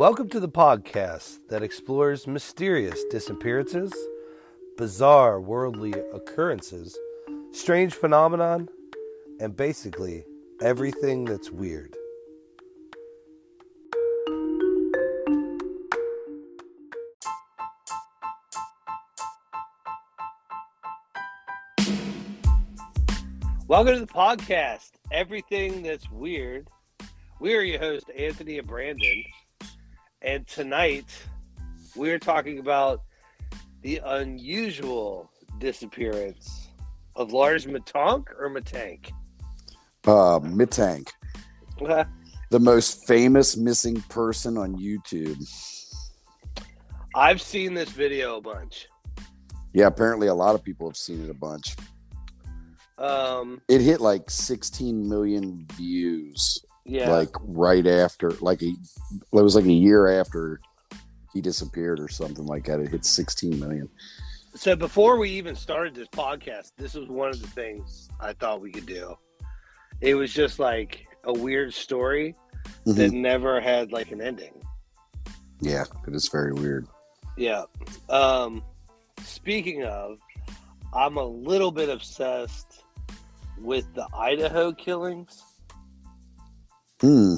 Welcome to the podcast that explores mysterious disappearances, bizarre worldly occurrences, strange phenomenon, and basically everything that's weird. Welcome to the podcast, Everything That's Weird. We are your host, Anthony and Brandon. And tonight, we're talking about the unusual disappearance of Lars Matank or Matank? Uh, Mittank, Okay. the most famous missing person on YouTube. I've seen this video a bunch. Yeah, apparently a lot of people have seen it a bunch. Um, It hit like 16 million views, yeah. like right after, like a, it was like a year after he disappeared or something like that. It hit 16 million. so before we even started this podcast, this was one of the things I thought we could do. It was just like a weird story Mhm. that never had like an ending. Yeah, it is very weird. Yeah. Um, speaking of, I'm a little bit obsessed with the Idaho killings. Hmm.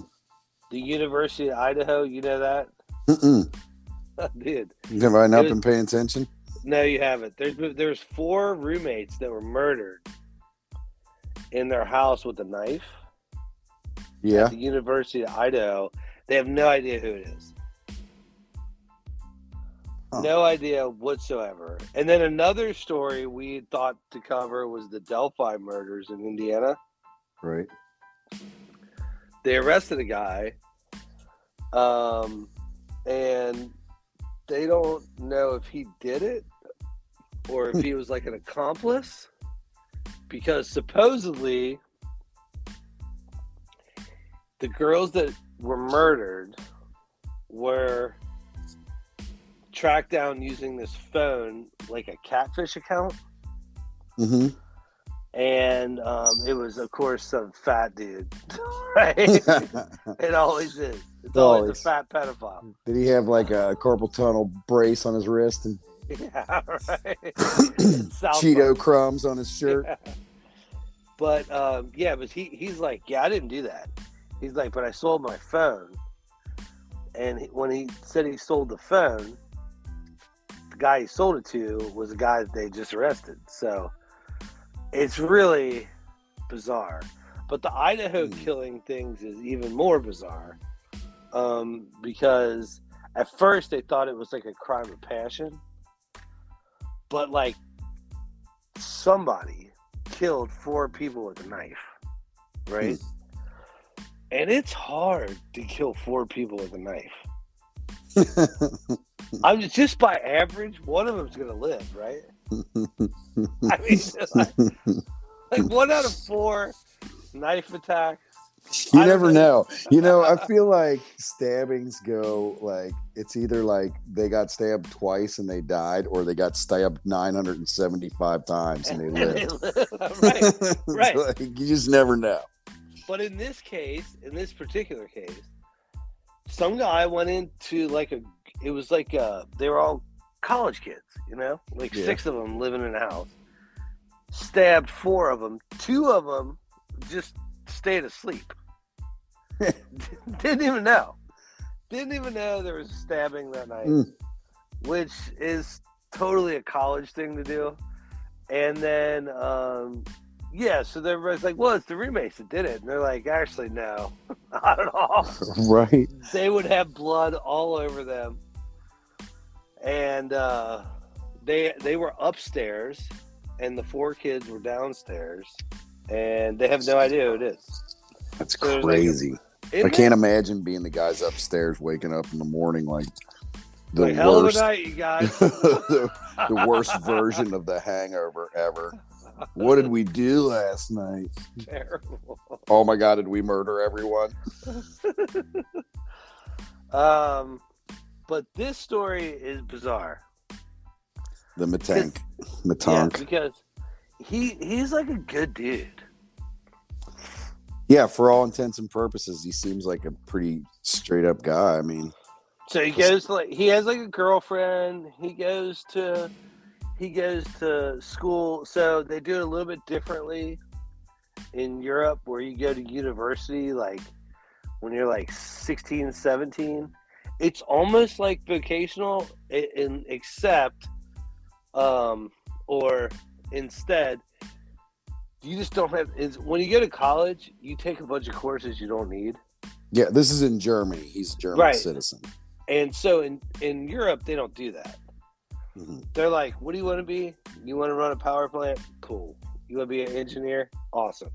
The University of Idaho, you know that? Mm-mm. Dude, Have I not was- been paying attention? no, you haven't. There's there's four roommates that were murdered in their house with a knife. Yeah. At the University of Idaho. They have no idea who it is. Huh. No idea whatsoever. And then another story we thought to cover was the Delphi murders in Indiana. Right. They arrested a guy, um, and they don't know if he did it or if he was like an accomplice because supposedly the girls that were murdered were tracked down using this phone like a catfish account. Hmm and um, it was of course some fat dude right it always is it's always, Always. a fat pedophile Did he have like a carpal tunnel brace on his wrist and yeah right Cheeto Park. crumbs on his shirt? Yeah. But um, yeah, but he he's like, yeah, I didn't do that. He's like, but I sold my phone, and he, when he said he sold the phone, the guy he sold it to was the guy that they just arrested. So it's really bizarre. But the Idaho Hmm. killing things is even more bizarre um, because at first they thought it was like a crime of passion, but like somebody killed four people with a knife, right? And it's hard to kill four people with a knife. I mean, just by average, one of them's gonna live, right? I mean, like, like one out of four knife attacks. you never know. You know, I feel like stabbings go like it's either like they got stabbed twice and they died, or they got stabbed 975 times and they lived. live. right. Right. like, you just never know. But in this case, in this particular case, some guy went into like a. It was like uh they were all college kids, you know, like Yeah. six of them living in a house. Stabbed four of them. Two of them just stayed asleep. Didn't even know. Didn't even know there was a stabbing that night, Mm. which is totally a college thing to do. And then, um, yeah, so everybody's like, well, it's the roommates that did it. And they're like, actually, no, not at all. Right. They would have blood all over them. And uh, they they were upstairs, and the four kids were downstairs, and they have no idea who it is. That's So there's like crazy. I can't it? imagine being the guys upstairs waking up in the morning like the Like, hell of a worst, night, you guys. the, the worst version of the hangover ever. What did we do last night? Terrible. Oh my god, did we murder everyone? Um, but this story is bizarre. The Matank. Yeah, Matank. because he he's like a good dude. Yeah, for all intents and purposes, he seems like a pretty straight up guy. I mean, So he goes to like he has like a girlfriend. He goes to he goes to school. So they do it a little bit differently in Europe where you go to university like when you're like 16, 17. It's almost like vocational in except um or instead you just don't have is when you go to college you take a bunch of courses you don't need Yeah, this is in Germany. He's a German Right. citizen. and so in in europe they don't do that Mhm. they're like what do you want to be you want to run a power plant cool you want to be an engineer awesome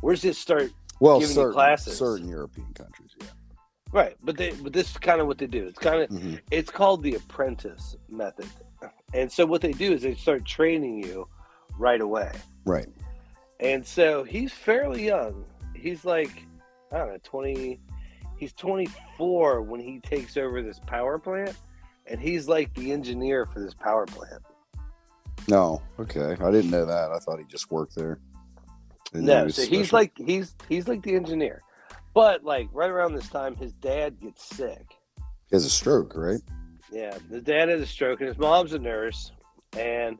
where's this start Well, Giving you certain, classes. certain European countries, yeah. Right but they but this is kind of what they do it's kind of Mhm. it's called the apprentice method and so what they do is they start training you right away Right. and so he's fairly young he's like i don't know 20 he's 24 when he takes over this power plant and he's like the engineer for this power plant No, okay. I didn't know that. I thought he just worked there. No so he's like he's he's like the engineer but like right around this time his dad gets sick he has a stroke, right? Yeah, his dad had a stroke, and his mom's a nurse, and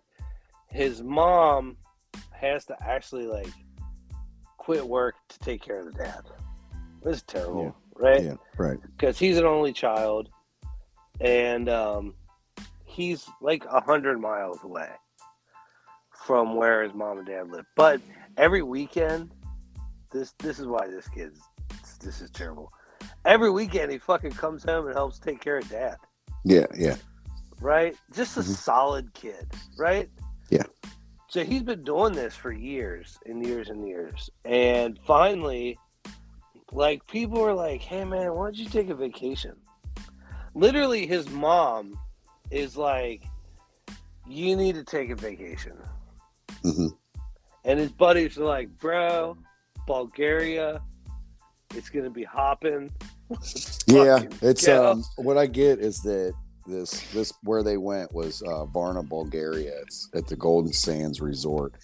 his mom has to actually like quit work to take care of the dad. This is terrible, right? Yeah, right. Because he's an only child, and um, he's like a hundred miles away from where his mom and dad live. But every weekend, this this is why this kid's this is terrible. Every weekend, he fucking comes home and helps take care of dad Yeah, yeah. right? Just a Mhm. solid kid, right? Yeah. So he's been doing this for years and years and years. And finally, like people were like, hey man, why don't you take a vacation? Literally, his mom is like, you need to take a vacation. hmm And his buddies are like, bro, Bulgaria, it's going to be hopping. Yeah, it's um what I get is that this this where they went was uh Varna, Bulgaria. It's at the Golden Sands Resort.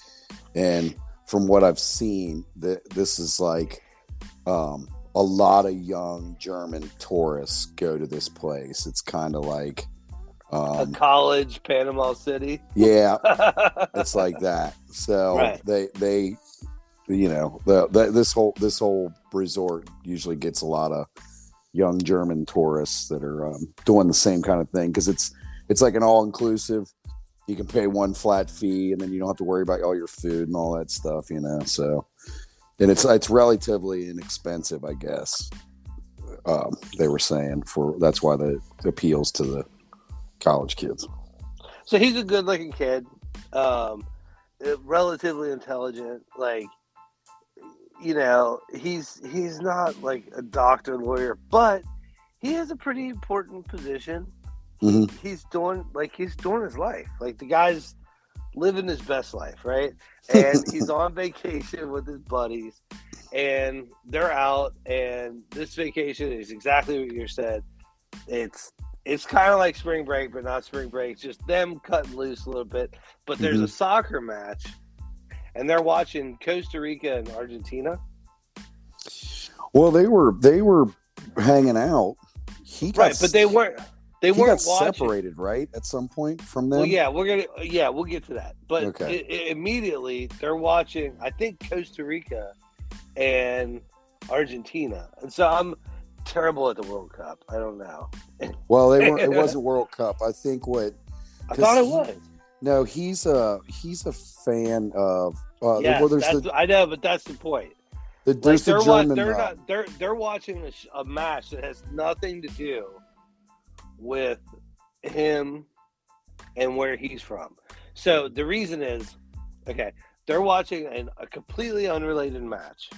And from what I've seen, that this is like um a lot of young German tourists go to this place. It's kind of like a um college, Panama City. yeah, it's like that. So Right. they they you know the, the this whole this whole resort usually gets a lot of young German tourists that are um, doing the same kind of thing because it's it's like an all inclusive. You can pay one flat fee and then you don't have to worry about all your food and all that stuff, you know. So and it's it's relatively inexpensive, I guess. Um, they were saying for that's why the appeals to the college kids. So he's a good looking kid, um, uh, relatively intelligent. Like, you know, he's he's not like a doctor, lawyer, but he has a pretty important position. Mhm. He's doing like he's doing his life. Like the guy's living his best life, right? And he's on vacation with his buddies, and they're out. And this vacation is exactly what you said. It's it's kind of like spring break, but not spring break. It's just them cutting loose a little bit. But there's a soccer match, and they're watching Costa Rica and Argentina. Well, they were they were hanging out. He got, Right, but they weren't. They he weren't separated, right? At some point from them. Well, yeah, we're gonna. Yeah, we'll get to that. But Okay. i- i- immediately they're watching. I think Costa Rica and Argentina, and so I'm terrible at the World Cup. I don't know. Well, they weren't. It wasn't World Cup. I think what. I thought it was. No, he's a he's a fan of. Uh, Yes, well, there's the, I know, but that's the point. the Like they're the wa- they're not they're they're watching a, sh- a match that has nothing to do with him and where he's from. So the reason is, okay, they're watching an, a completely unrelated match,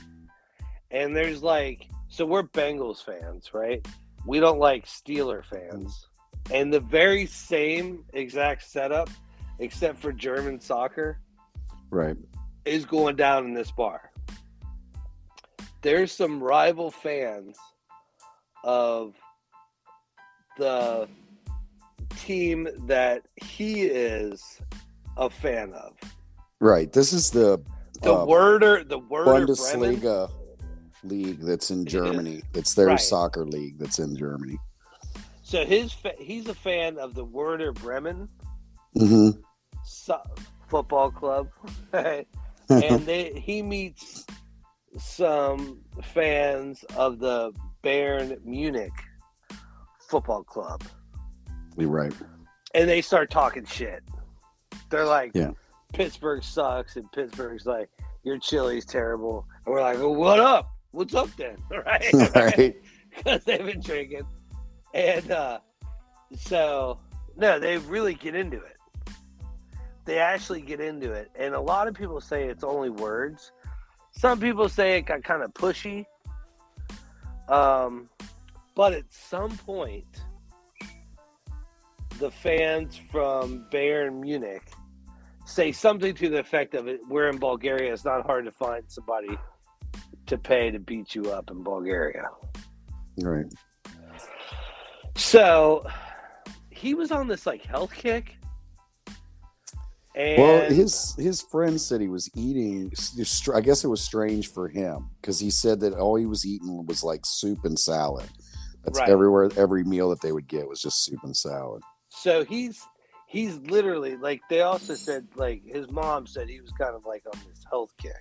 and there's like, so we're Bengals fans, right? We don't like Steeler fans, and the very same exact setup, except for German soccer, right. is going down in this bar. There's some rival fans of the team that he is a fan of. Right. This is the The uh, Werder, the Werder Bremen. Bundesliga league that's in. Germany. It's their Right. soccer league that's in Germany. So his fa- he's a fan of the Werder Bremen hmm so- football club, right? and they he meets some fans of the Bayern Munich football club, You're right. and they start talking shit. They're like, Yeah. Pittsburgh sucks, and Pittsburgh's like, your chili's terrible, and we're like, well, what up? What's up then? Right? right. because they've been drinking. And uh, so, no, they really get into it. They actually get into it. And a lot of people say it's only words. Some people say it got kind of pushy. Um, but at some point, the fans from Bayern Munich say something to the effect of it we're in Bulgaria. It's not hard to find somebody to pay to beat you up in Bulgaria. Right. So he was on this like health kick. And Well, his his friend said he was eating. I guess it was strange for him because he said that all he was eating was like soup and salad. That's Right. everywhere. Every meal that they would get was just soup and salad. so he's he's literally like they also said like his mom said he was kind of like on this health kick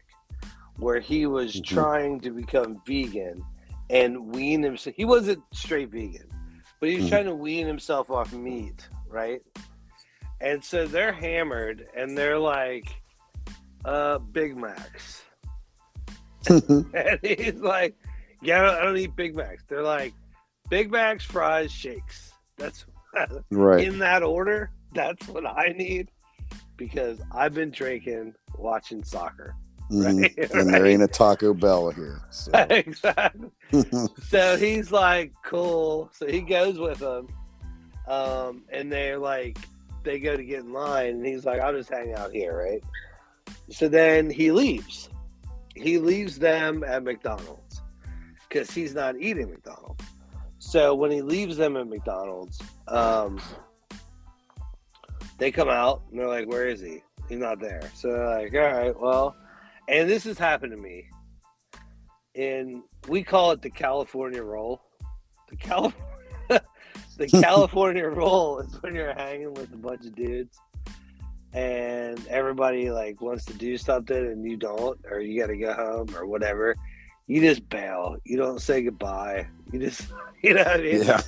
where he was Mhm. trying to become vegan and wean himself. He wasn't straight vegan, but he was Mhm. trying to wean himself off meat, right? And so they're hammered and they're like, uh, Big Macs. And he's like, Yeah, I don't, I don't eat Big Macs. They're like, Big Macs, fries, shakes. That's right. in that order. That's what I need because I've been drinking, watching soccer. Mhm. Right? And there ain't a Taco Bell here. So. exactly. So he's like, cool. So he goes with them. Um, and they're like, they go to get in line, and he's like, I'll just hang out here, right? So then he leaves. He leaves them at McDonald's because he's not eating McDonald's. So when he leaves them at McDonald's, um, they come out and they're like, Where is he? He's not there. So they're like, All right, well, and this has happened to me. And we call it the California roll. The Cal the California roll is when you're hanging with a bunch of dudes and everybody like wants to do something and you don't, or you gotta go home or whatever. You just bail. You don't say goodbye. You just you know what I mean? yeah.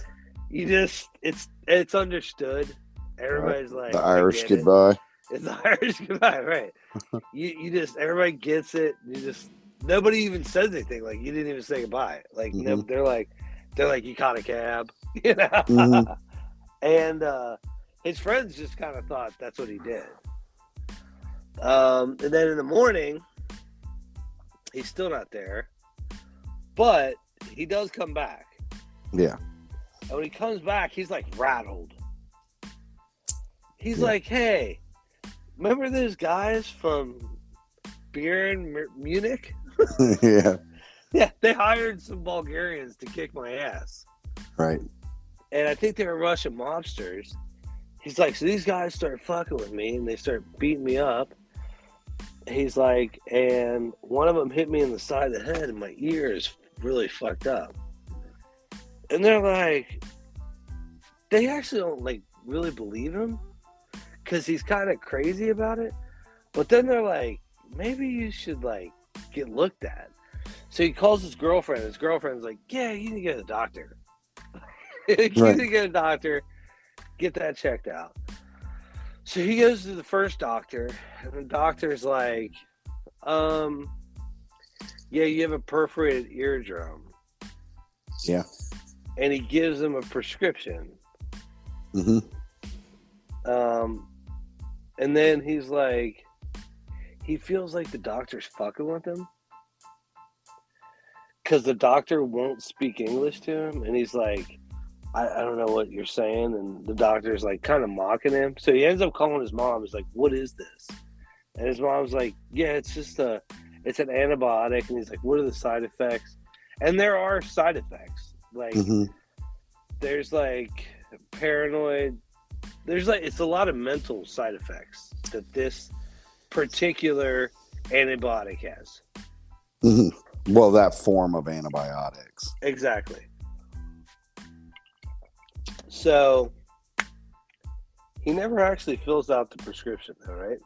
You just it's it's understood. Everybody's like The Irish get it." goodbye. It's the Irish goodbye, right? you you just everybody gets it. You just nobody even says anything. Like you didn't even say goodbye. Like no, Mhm. they're like they're like you caught a cab, you know. Mhm. and uh, his friends just kind of thought that's what he did. Um, and then in the morning, he's still not there, but he does come back. Yeah. And when he comes back, he's like rattled. He's Yeah. like, "Hey, remember those guys from Bayern M- Munich? yeah. Yeah, they hired some Bulgarians to kick my ass, Right. and I think they were Russian mobsters." He's like, "So these guys start fucking with me, and they start beating me up." He's like, and one of them hit me in the side of the head, and my ear is really fucked up. And they're like, they actually don't like really believe him because he's kind of crazy about it. But then they're like, maybe you should like get looked at. So he calls his girlfriend. His girlfriend's like, yeah, you need to get a doctor. you Right. need to to the doctor, get that checked out. So he goes to the first doctor, and the doctor's like, um, yeah, you have a perforated eardrum. Yeah. And he gives him a prescription. hmm Um, and then he's like, he feels like the doctor's fucking with him because the doctor won't speak English to him, and he's like, I, I don't know what you're saying, and the doctor's like kind of mocking him. So he ends up calling his mom. He's like, "What is this?" And his mom's like, "Yeah, it's just a, it's an antibiotic." And he's like, "What are the side effects?" And there are side effects, like hmm there's like paranoid there's like it's a lot of mental side effects that this particular antibiotic has hmm Well, that form of antibiotics. exactly So he never actually fills out the prescription, though, right?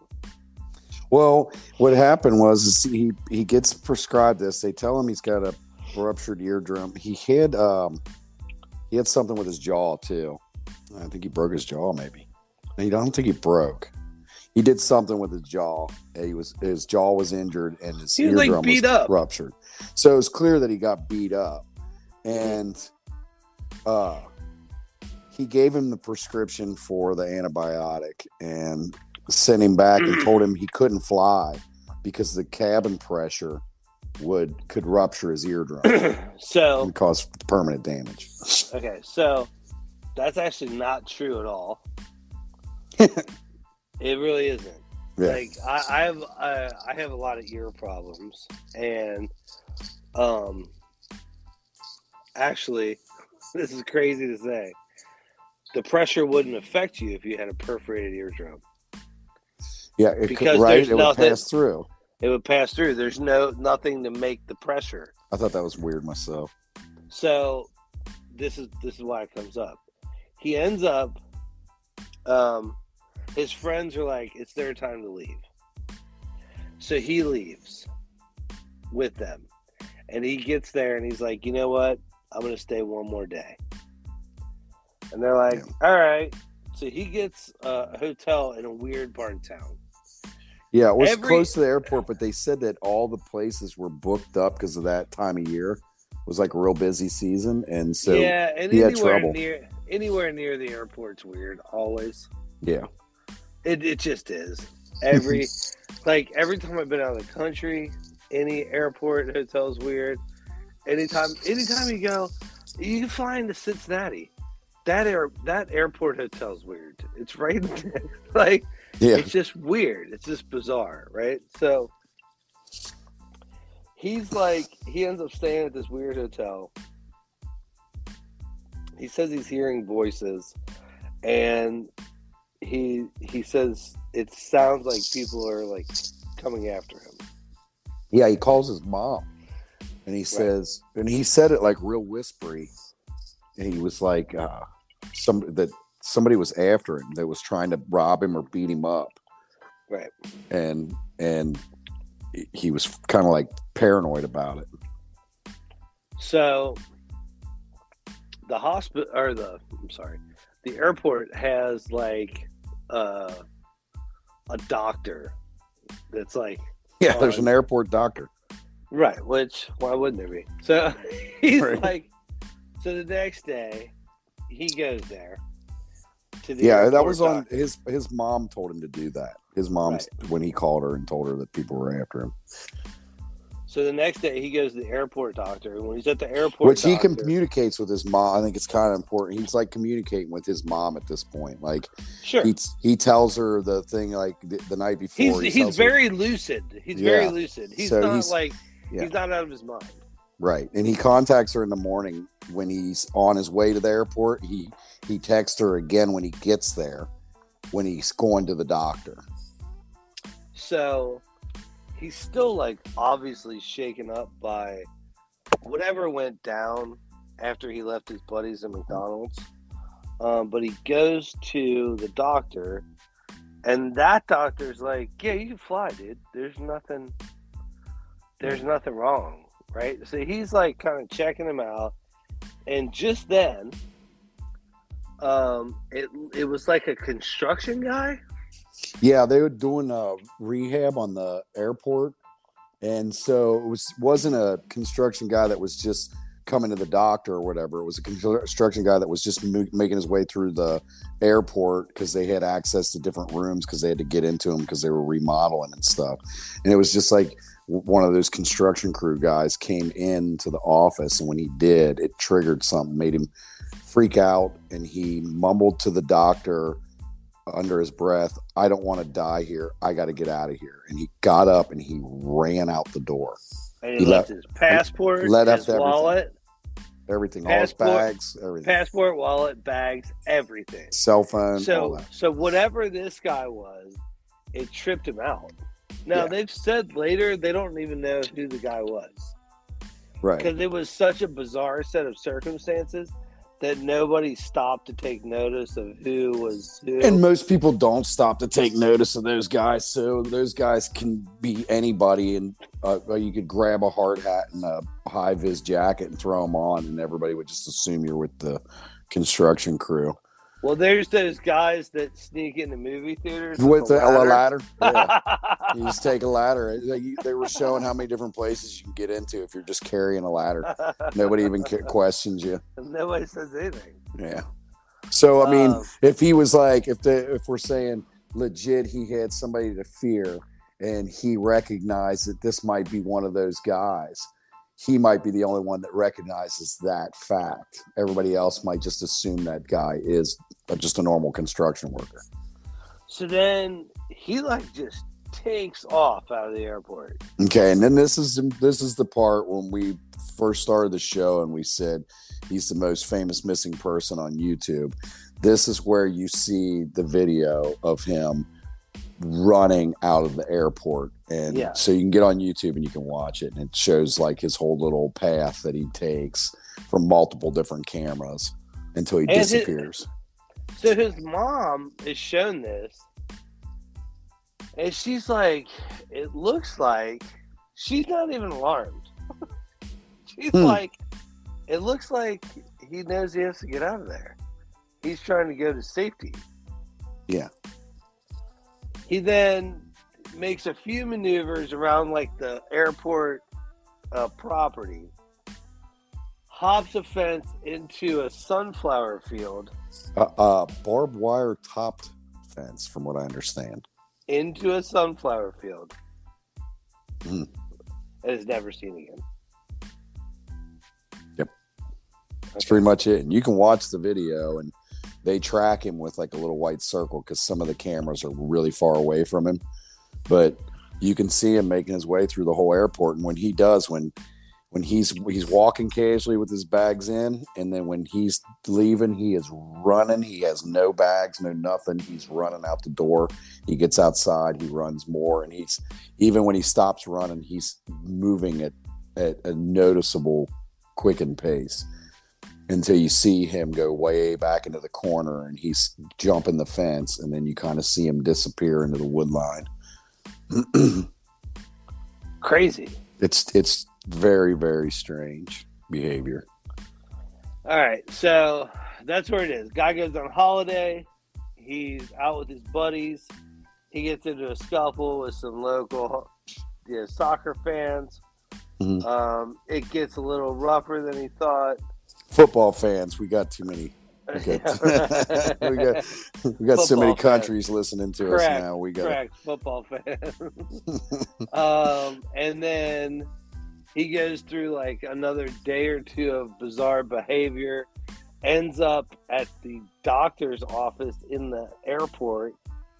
Well, what happened was is he he gets prescribed this. They tell him he's got a ruptured eardrum. He had um he had something with his jaw too. I think he broke his jaw, maybe. I don't think he broke. He did something with his jaw. He was his jaw was injured and his He was, like, eardrum beat was up. ruptured. So it's clear that he got beat up, and uh, he gave him the prescription for the antibiotic and sent him back and told him he couldn't fly because the cabin pressure would could rupture his eardrum so and cause permanent damage. okay, so that's actually not true at all. it really isn't. Yeah. Like I, I have I, I have a lot of ear problems, and um, actually, this is crazy to say. The pressure wouldn't affect you if you had a perforated eardrum. Yeah, it Because could, right. It would pass through. It would pass through. There's no nothing to make the pressure. I thought that was weird myself. So this is this is why it comes up. He ends up um his friends are like, it's their time to leave. So he leaves with them. And he gets there and he's like, you know what? I'm gonna stay one more day. And they're like, all right. So he gets a hotel in a weird part of town. Yeah, it was Every- close to the airport, but they said that all the places were booked up because of that time of year. It was like a real busy season, and so yeah, yeah, and he had anywhere trouble. near anywhere near the airport's weird, always. yeah, It it just is. Every like every time I've been out of the country, any airport hotel's weird. Anytime anytime you go, you can fly into Cincinnati. That air that airport hotel's weird. It's right like it's just weird. It's just bizarre, right? So he's like he ends up staying at this weird hotel. He says he's hearing voices and he he says it sounds like people are like coming after him. yeah. He calls his mom, and he says, and he said it like real whispery. And he was like, uh, some that somebody was after him that was trying to rob him or beat him up, Right. and and he was kind of like paranoid about it. So the hospital or the I'm sorry, the airport has like uh, a doctor that's like Yeah, there's an airport doctor. right, which why wouldn't there be? So he's Right. like so the next day he goes there to the Yeah, that was on his his mom told him to do that. His mom when he called her and told her that people were after him, So the next day he goes to the airport doctor when he's at the airport which he communicates with his mom. I think it's kind of important. He's like communicating with his mom at this point. Like sure he he tells her the thing like the, the night before. he's he he's tells her- very lucid. He's very lucid. He's So not he's- like yeah. he's not out of his mind. right, and he contacts her in the morning when he's on his way to the airport. He he texts her again when he gets there, when he's going to the doctor. So he's still like obviously shaken up by whatever went down after he left his buddies at McDonald's. Um, but he goes to the doctor, and that doctor's like, "Yeah, you can fly, dude. There's nothing. There's nothing wrong, right?" So he's like kind of checking him out, and just then, um, it it was like a construction guy. Yeah, they were doing a rehab on the airport, and so it was wasn't a construction guy that was just coming to the doctor or whatever. It was a construction guy that was just making his way through the airport because they had access to different rooms because they had to get into them because they were remodeling and stuff. And it was just like one of those construction crew guys came into the office, and when he did, it triggered something, made him freak out, and he mumbled to the doctor under his breath, I don't want to die here. I got to get out of here. And he got up and he ran out the door. And he, He left, left- his passport, let his everything. wallet, Everything, all his bags, everything, passport, wallet, bags, everything. cell phone, all So, so whatever this guy was, it tripped him out. Now Yeah. they've said later they don't even know who the guy was Right. because it was such a bizarre set of circumstances that nobody stopped to take notice of who was who. And most people don't stop to take notice of those guys. So those guys can be anybody, and uh, you could grab a hard hat and a high vis jacket and throw them on, and everybody would just assume you're with the construction crew. Well, there's those guys that sneak in the movie theaters with, the, a ladder. Yeah. you just take a ladder. They were showing how many different places you can get into if you're just carrying a ladder. Nobody even questions you. Nobody says anything. Yeah. So I mean, um, if he was like, if the if we're saying legit, he had somebody to fear, and he recognized that this might be one of those guys he might be the only one that recognizes that fact. Everybody else might just assume that guy is just a normal construction worker. So then he like just takes off out of the airport. Okay, and then this is this is the part when we first started the show and we said he's the most famous missing person on YouTube. This is where you see the video of him running out of the airport. And yeah. so you can get on youtube and you can watch it. And it shows like his whole little path that he takes from multiple different cameras until he and disappears. His, so his mom is shown this. And she's like it looks like she's not even alarmed. She's hmm. like it looks like he knows he has to get out of there. He's trying to go to safety. Yeah he then makes a few maneuvers around like the airport uh, property, hops a fence into a sunflower field. Uh, uh, barbed wire topped fence, from what I understand. Into a sunflower field. Mm. And is never seen again. Yep. That's okay. pretty much it. And you can watch the video and they track him with like a little white circle because some of the cameras are really far away from him. But you can see him making his way through the whole airport. And when he does, when when he's he's walking casually with his bags in, and then when he's leaving, he is running. He has no bags, no nothing. He's running out the door. He gets outside. He runs more, and he's even when he stops running, he's moving at at a noticeable quickened pace until you see him go way back into the corner and he's jumping the fence and then you kind of see him disappear into the wood line. Crazy. It's it's very very strange behavior. All right so that's where it is. Guy goes on holiday. He's out with his buddies. He gets into a scuffle with some local yeah, soccer fans. Mm-hmm. um, it gets a little rougher than he thought football fans. We got too many. We got, we got, we got so many countries listening to correct, us now. We got correct football fans. um, and then he goes through like another day or two of bizarre behavior. Ends up at the doctor's office in the airport.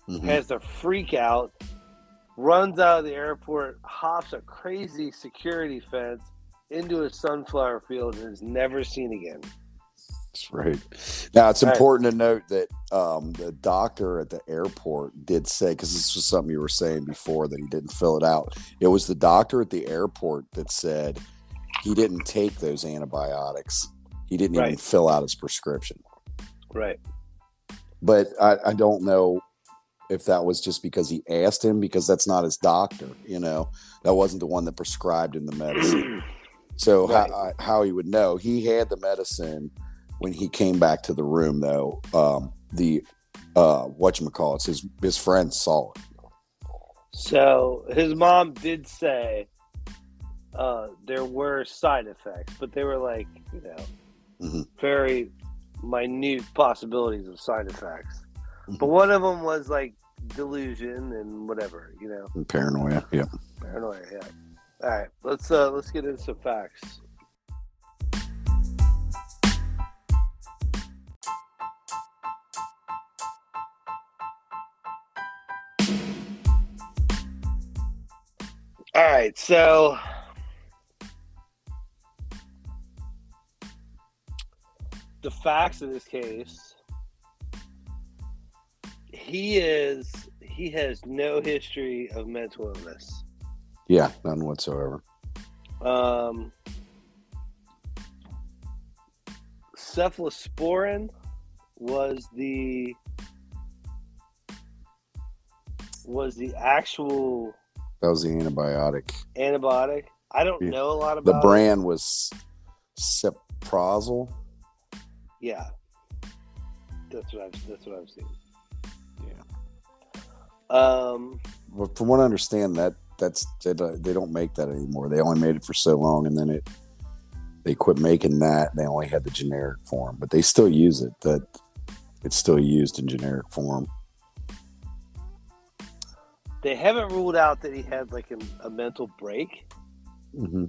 Mm-hmm. Has a freak out. Runs out of the airport. Hops a crazy security fence into a sunflower field and is never seen again. That's right. Now it's All important right. to note that um, the doctor at the airport did say because this was something you were saying before that he didn't fill it out. It was the doctor at the airport that said he didn't take those antibiotics. He didn't right. even fill out his prescription. Right. But I, I don't know if that was just because he asked him because that's not his doctor. You know, that wasn't the one that prescribed him the medicine. So right. how, how he would know he had the medicine when he came back to the room though. Um, the uh, what you call it, his his friend saw it. So his mom did say uh, there were side effects, but they were like you know mm-hmm. very minute possibilities of side effects. Mm-hmm. But one of them was like delusion and whatever, you know, and paranoia. Yeah, paranoia. Yeah. All right, let's uh let's get into some facts. All right, so the facts of this case he is he has no history of mental illness yeah, none whatsoever. Um, cephalosporin was the was the actual That was the antibiotic. antibiotic. I don't Yeah. know a lot about The brand was Ciprazole. Yeah, that's what I've that's what I've seen. Yeah. Um, Well, from what I understand, that that's they don't they don't make that anymore. They only made it for so long, and then it they quit making that. They only had the generic form, but they still use it. That it's still used in generic form. they haven't ruled out that he had like a, a mental break. Mm-hmm.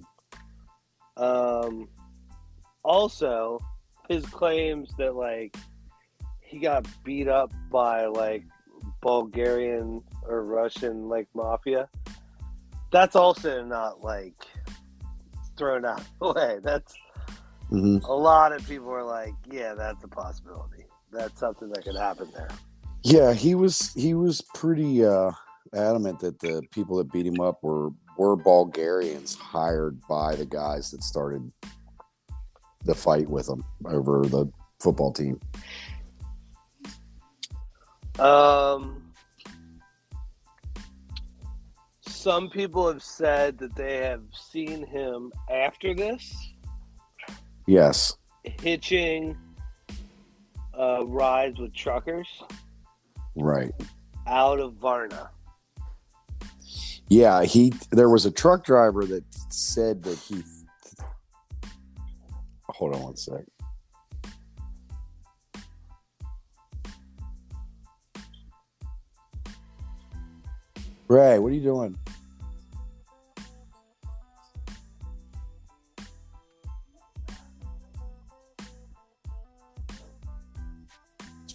Um, also, his claims that like he got beat up by like Bulgarian or Russian like mafia. That's also not like thrown out away. That's Mm-hmm. a lot of people are like, yeah, that's a possibility. That's something that could happen there. Yeah, he was he was pretty uh, adamant that the people that beat him up were were Bulgarians hired by the guys that started the fight with him over the football team. Um, some people have said that they have seen him after this Yes. hitching uh, rides with truckers Right. out of Varna. Yeah, he there was a truck driver that said that he Hold on one sec. Ray, what are you doing?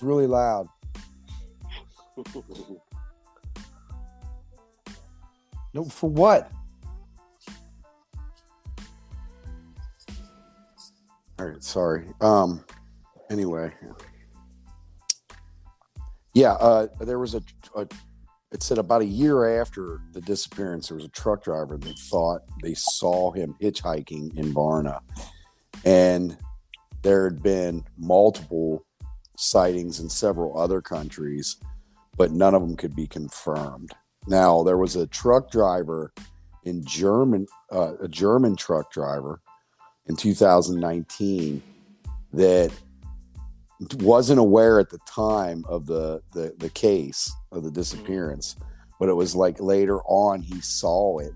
Really loud. No, for what? All right, sorry. Um, anyway, yeah, uh, there was a, a. It said about a year after the disappearance, there was a truck driver that thought they saw him hitchhiking in Varna, and there had been multiple sightings in several other countries, but none of them could be confirmed. Now there was a truck driver in German, uh, a German truck driver in 2019 that wasn't aware at the time of the, the the case of the disappearance, but it was like later on he saw it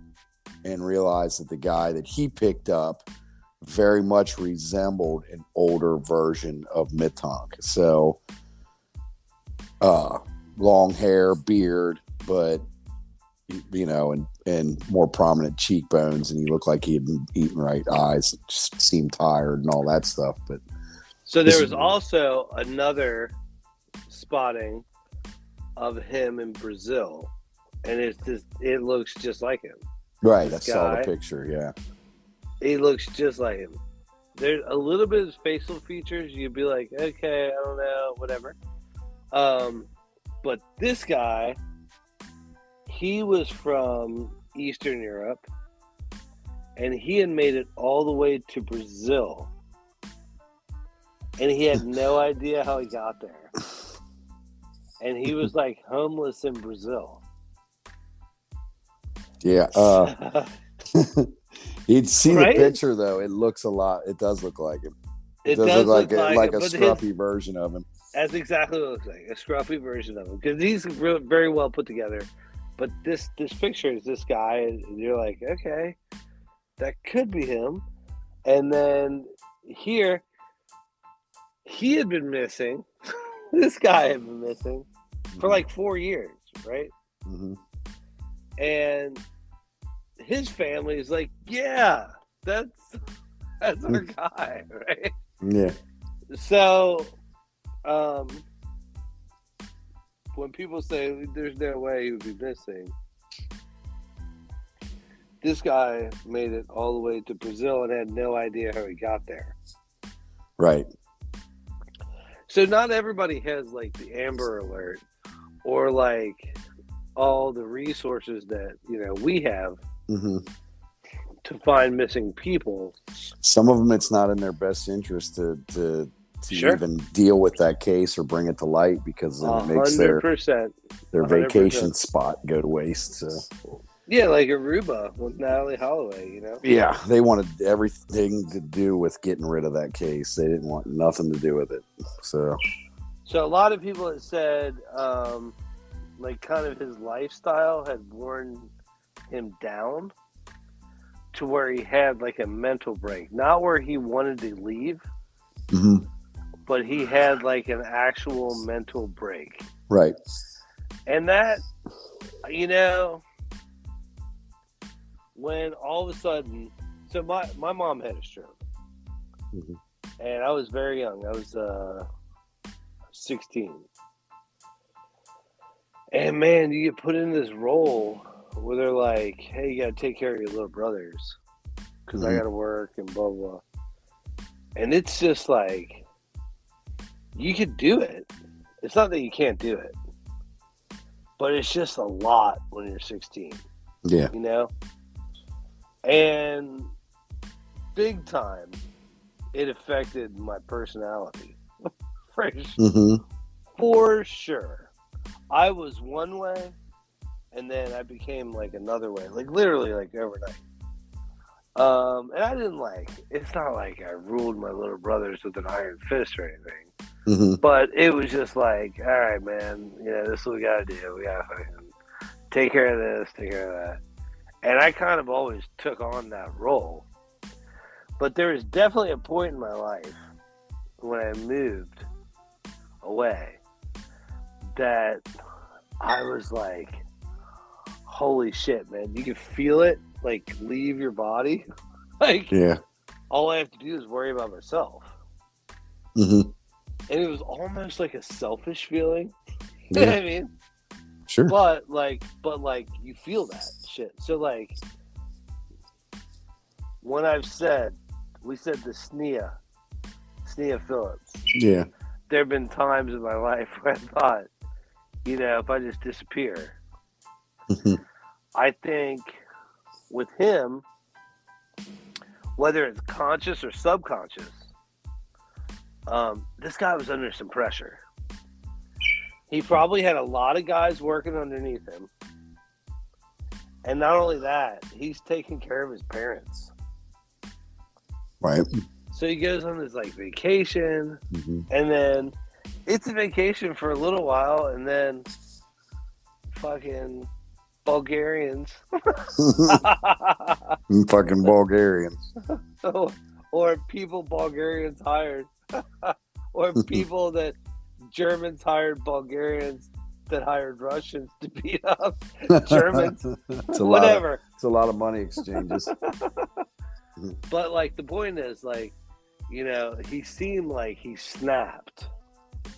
and realized that the guy that he picked up very much resembled an older version of Mittank. So, uh, long hair, beard, but you know, and and more prominent cheekbones, and he looked like he had been eating right eyes, just seemed tired and all that stuff. But So there This- was also another spotting of him in Brazil, and it's just it looks just like him. right, I This saw the picture. Yeah, He looks just like him. There's a little bit of facial features. You'd be like, okay, I don't know, whatever. Um, but this guy, he was from Eastern Europe, and he had made it all the way to Brazil, and he had no idea how he got there. And he was like homeless in Brazil. yeah. Uh, you'd see Right? the picture though; it looks a lot. It does look like him. It, it does, does look like look a, like a but his- scruffy version of him. That's exactly what it looks like. A scruffy version of him. Because he's re- very well put together. But this this picture is this guy, and you're like, okay, that could be him. And then here, he had been missing. this guy had been missing for like four years, right? hmm And his family is like, yeah, that's that's our guy, right? Yeah, So, um, when people say there's no way he would be missing, this guy made it all the way to Brazil and had no idea how he got there. right. So not everybody has like the Amber Alert or like all the resources that you know we have hmm to find missing people. Some of them, it's not in their best interest to to, to Sure. even deal with that case or bring it to light because it makes their their 100%. vacation spot go to waste. So Yeah, like Aruba with Natalee Holloway, you know? yeah, they wanted everything to do with getting rid of that case. They didn't want nothing to do with it. So So a lot of people had said, um, like, kind of his lifestyle had worn him down to where he had like a mental break. Not where he wanted to leave, mhm, but he had like an actual mental break. right, And that, you know, when all of a sudden, so my, my mom had a stroke. Mhm. And I was very young. I was uh, 16. And man, you get put in this role where they're like, hey, you got to take care of your little brothers because I Mhm. got to work and blah, blah. And it's just like, you could do it. It's not that you can't do it, but it's just a lot when you're 16 yeah, you know? And big time, it affected my personality. for, hmm for sure. I was one way, and then I became like another way, like literally like overnight. Um, and I didn't like. It's not like I ruled my little brothers with an iron fist or anything, hmm but it was just like, all right, man, you know, this is what we gotta do. We gotta fucking take care of this, take care of that. And I kind of always took on that role. But there was definitely a point in my life when I moved away that I was like, holy shit, man. You can feel it like leave your body. like, yeah, all I have to do is worry about myself. hmm And it was almost like a selfish feeling. You know what I mean? sure, But like, but like, you feel that shit. So like, when I've said, we said the Sneha, Sneha Phillips. yeah, There have been times in my life where I thought, you know, if I just disappear, Mhm. I think with him, whether it's conscious or subconscious, um, this guy was under some pressure. He probably had a lot of guys working underneath him. And not only that, he's taking care of his parents. right, So he goes on this like vacation, hmm and then it's a vacation for a little while, and then fucking Bulgarians fucking Bulgarians. or, or people Bulgarians hired, or people that Germans hired Bulgarians that hired Russians to beat up Germans, it's a lot. Of, whatever. it's a lot of money exchanges. But like the point is, like, you know, he seemed like he snapped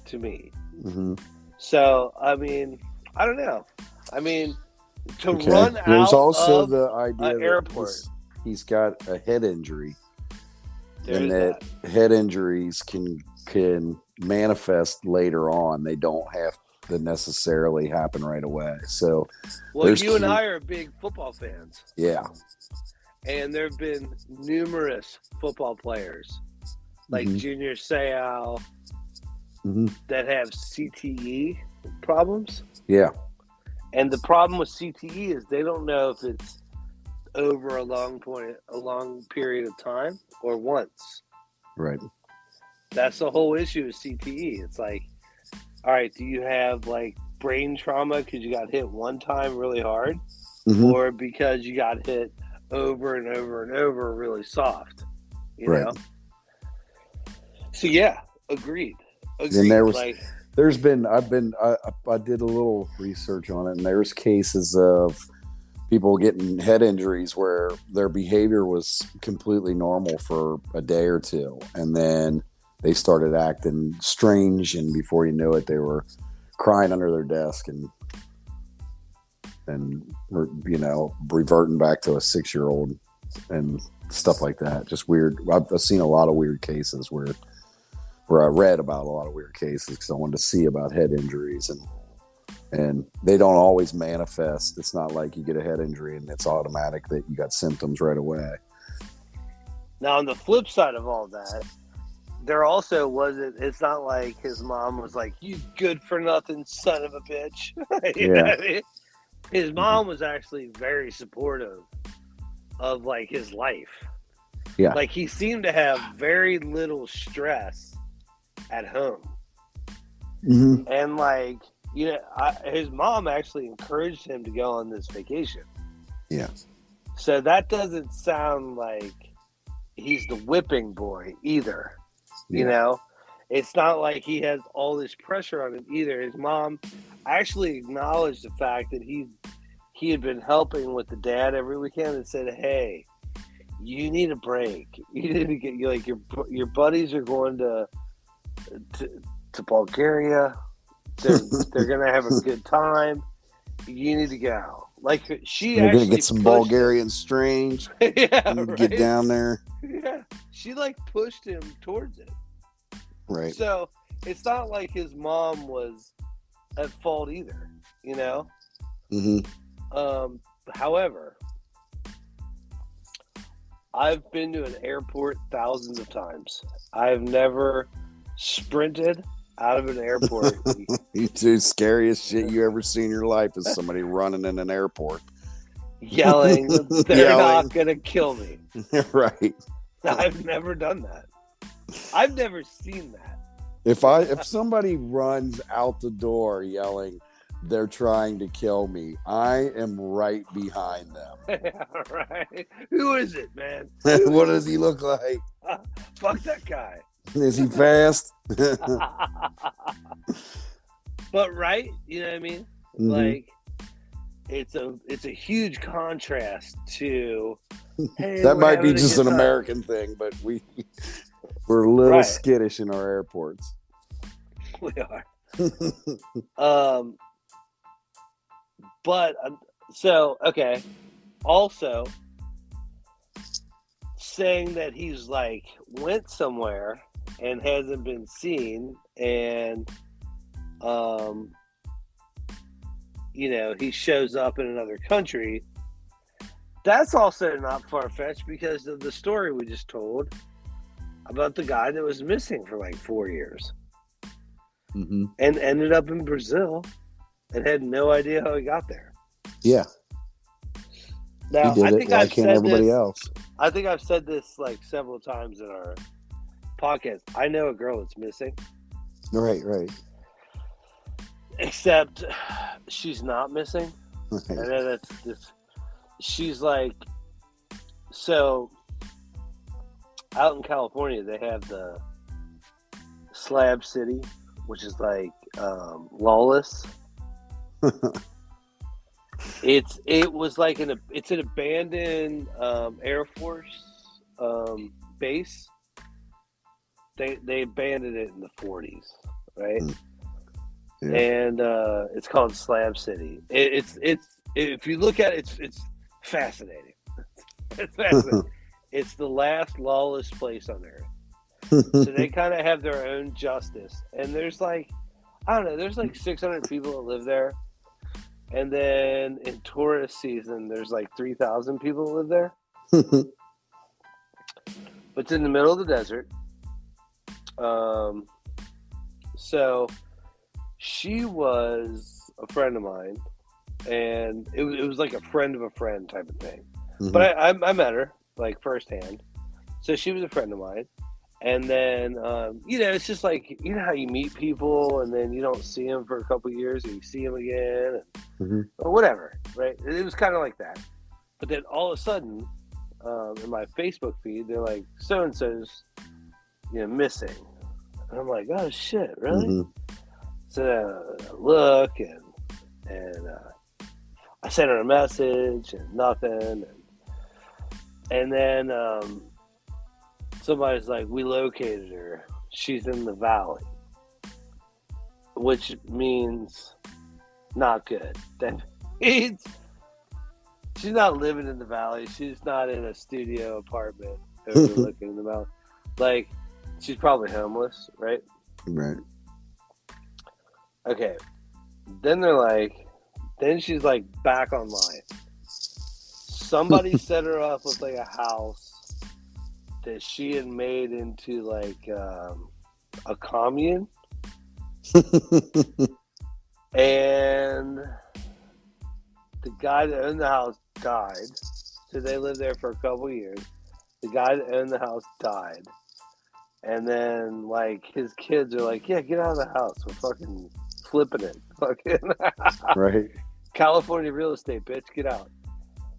to me. hmm So I mean, I don't know. I mean, to Okay. run There's out also of the idea that airport. he's- he's got a head injury, there's and that. that head injuries can can manifest later on. They don't have to necessarily happen right away. So Well, you and I are big football fans, yeah, and there have been numerous football players like Mhm. Junior Seau Mhm. that have CTE problems. yeah, And the problem with CTE is they don't know if it's over a long point, a long period of time, or once. right, That's the whole issue with CTE. It's like, all right, do you have like brain trauma because you got hit one time really hard, Mhm. or because you got hit over and over and over really soft? You Right. know. So yeah, agreed. Agreed. there was- like, there's been I've been I, I did a little research on it, and there's cases of people getting head injuries where their behavior was completely normal for a day or two, and then they started acting strange, and before you knew it, they were crying under their desk and and you know reverting back to a six year old and stuff like that. Just weird. I've, I've seen a lot of weird cases where where I read about a lot of weird cases because I wanted to see about head injuries and and they don't always manifest. It's not like you get a head injury and it's automatic that you got symptoms right away. Now, on the flip side of all that, there also wasn't. It's not like his mom was like, "You good for nothing son of a bitch." Yeah. what I mean? His mom mm-hmm. was actually very supportive of like his life. Yeah. Like he seemed to have very little stress at home. Mm-hmm. and like you know I, his mom actually encouraged him to go on this vacation Yeah. so that doesn't sound like he's the whipping boy either you know it's not like he has all this pressure on him either his mom actually acknowledged the fact that he he had been helping with the dad every weekend and said hey you need a break you need to get you like your your buddies are going to to, to bulgaria they're, they're gonna have a good time you need to go like she You're actually gonna get some pushed- Bulgarian strange yeah, right? get down there. yeah she like pushed him towards it Right. so it's not like his mom was at fault either, you know. hmm Um, however, I've been to an airport thousands of times. I've never sprinted out of an airport. You two scariest shit you ever seen in your life is somebody running in an airport. yelling, they're Yelling. not to kill me. right. I've never done that. I've never seen that. If I if somebody runs out the door yelling, they're trying to kill me, I am right behind them. right? Who is it, man? what does he look like? Fuck that guy. Is he fast? but right, you know what I mean? Mhm. Like it's a it's a huge contrast to hey, that might be just an time. American thing, but we we're a little Right. skittish in our airports. We are. Um, but um, so okay. Also, saying that he's like went somewhere and hasn't been seen, and um, you know, he shows up in another country. That's also not far fetched because of the story we just told about the guy that was missing for like four years hmm and ended up in Brazil and had no idea how he got there. Yeah, Now, he did I it. think Why I've said everybody this, else? I think I've said this like several times in our podcast. I know a girl that's missing, Right, right. except she's not missing. right. That's this. She's like, so out in California, they have the Slab City, which is like um, lawless. it's it was like an it's an abandoned um, Air Force um, base. They they abandoned it in the forties, right? Mm. Yeah. And uh, it's called Slab City. It, it's it's if you look at it, it's it's fascinating. it's fascinating. it's the last lawless place on earth so they kind of have their own justice and there's like i don't know there's like 600 people that live there and then in tourist season there's like 3000 people that live there but it's in the middle of the desert um so she was a friend of mine and it was, it was like a friend of a friend type of thing Mhm. but I, I, I met her like firsthand. So she was a friend of mine. And then, um, you know, it's just like, you know how you meet people and then you don't see them for a couple years and you see them again Mhm. or whatever, right? It was kind of like that. But then all of a sudden, um, in my Facebook feed, they're like, so and so's, you know, missing. And I'm like, oh shit, really? Mhm. So I look and and uh, I sent her a message and nothing, and, and then um, somebody's like, "We located her. She's in the valley," which means not good. That means she's not living in the valley. She's not in a studio apartment overlooking the valley. Like she's probably homeless, right? Right. Okay. then they're like, then she's like back online. Somebody set her up with like a house that she had made into like um, a commune, and the guy that owned the house died. So they lived there for a couple years. The guy that owned the house died. And then like his kids are like, Yeah, get out of the house. We're fucking flipping it. Fucking right. California real estate, bitch, get out.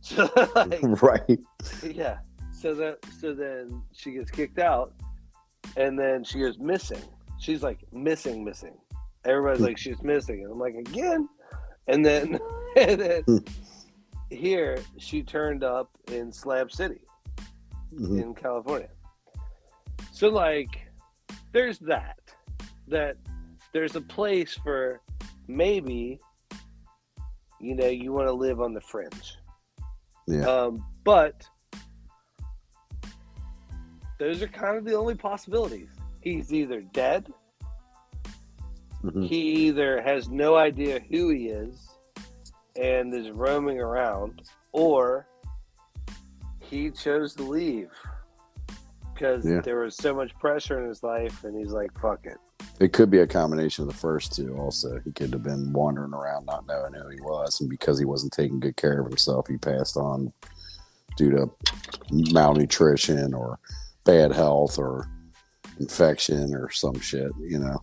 So like, right. yeah. So that so then she gets kicked out and then she goes missing. She's like missing, missing. Everybody's like she's missing. And I'm like, again? And then and then Hmm. here she turned up in Slab City Mhm. in California. So like there's that. That there's a place for maybe you know you want to live on the fringe. Yeah. Um, but those are kind of the only possibilities. He's either dead, Mhm. he either has no idea who he is and is roaming around, or he chose to leave because Yeah. there was so much pressure in his life, and he's like, "Fuck it." It could be a combination of the first two. Also, he could have been wandering around not knowing who he was, and because he wasn't taking good care of himself, he passed on due to malnutrition or bad health or infection or some shit. You know.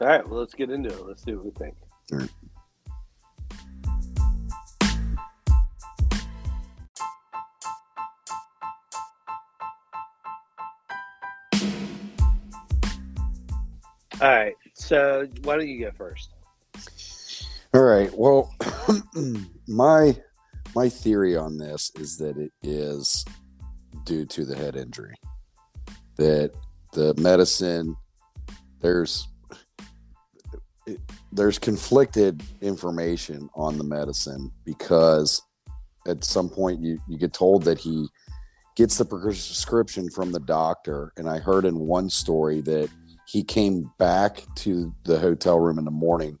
All right, well, let's get into it. Let's see what we think. All right. So why don't you go first? All right. Well, my my theory on this is that it is due to the head injury. That the medicine there's there's conflicted information on the medicine because at some point you you get told that he gets the prescription from the doctor and I heard in one story that he came back to the hotel room in the morning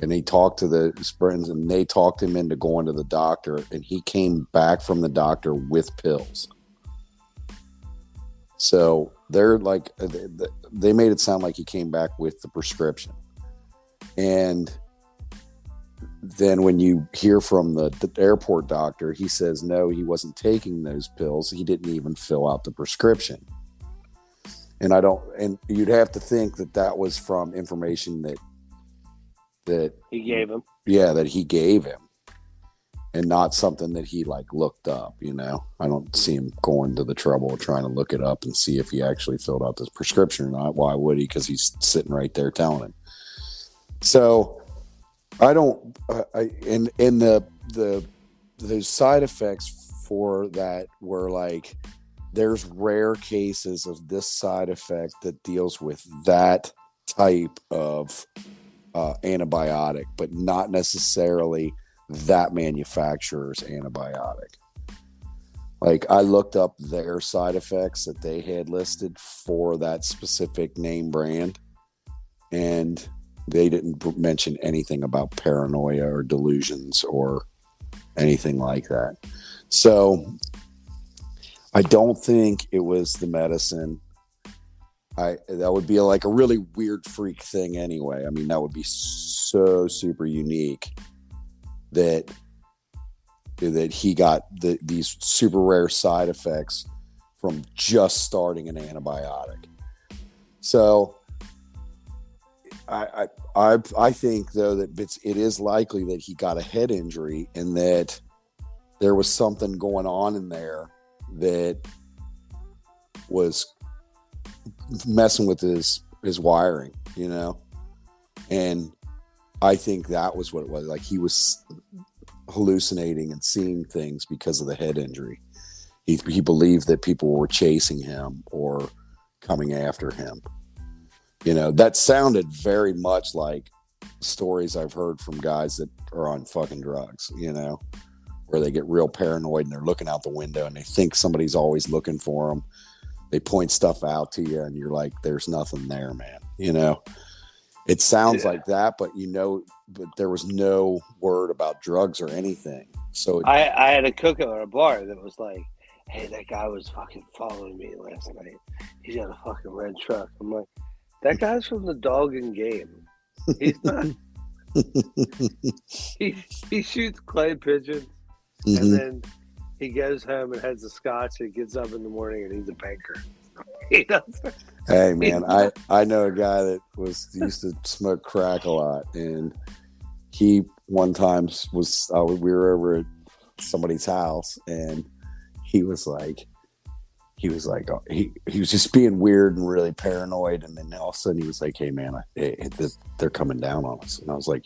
and he talked to the friends and they talked him into going to the doctor and he came back from the doctor with pills. So they're like uh, they- they made it sound like he came back with the prescription. And then when you hear from the, the airport doctor he says no he wasn't taking those pills. He didn't even fill out the prescription and i don't and you'd have to think that that was from information that that He gave him. yeah that he gave him. And not something that he like looked up you know? I don't see him going to the trouble of trying to look it up and see if he actually filled out this prescription or not. Why would he? Because he's sitting right there telling him. So i don't I, I and and the the the side effects for that were like there's rare cases of this side effect that deals with that type of uh, antibiotic, but not necessarily that manufacturer's antibiotic. Like I looked up their side effects that they had listed for that specific name brand, and they didn't mention anything about paranoia or delusions or anything like that. So I don't think it was the medicine. I that would be like a really weird freak thing anyway. I mean, that would be so super unique that that he got the, these super rare side effects from just starting an antibiotic. So I I I, I think though that it's, it is likely that he got a head injury and that there was something going on in there that was messing with his his wiring, you know. And I think that was what it was. Like he was hallucinating and seeing things because of the head injury. He he believed that people were chasing him or coming after him. You know, that sounded very much like stories I've heard from guys that are on fucking drugs, you know, where they get real paranoid and they're looking out the window and they think somebody's always looking for them. They point stuff out to you and you're like, there's nothing there, man, you know? It sounds Yeah. like that, but you know, but there was no word about drugs or anything. So it, I, I had a cook at a bar that was like, "Hey, that guy was fucking following me last night. He's got a fucking red truck." I'm like, "That guy's from the dog and game. He's not. he he shoots clay pigeons Mhm. and then he goes home and has a scotch and gets up in the morning and he's a banker. he. Hey man, I I know a guy that was used to smoke crack a lot, and he one time was uh, we were over at somebody's house, and he was like, he was like, uh, he he was just being weird and really paranoid, and then all of a sudden he was like, "Hey man, I, hey, th- they're coming down on us," and I was like,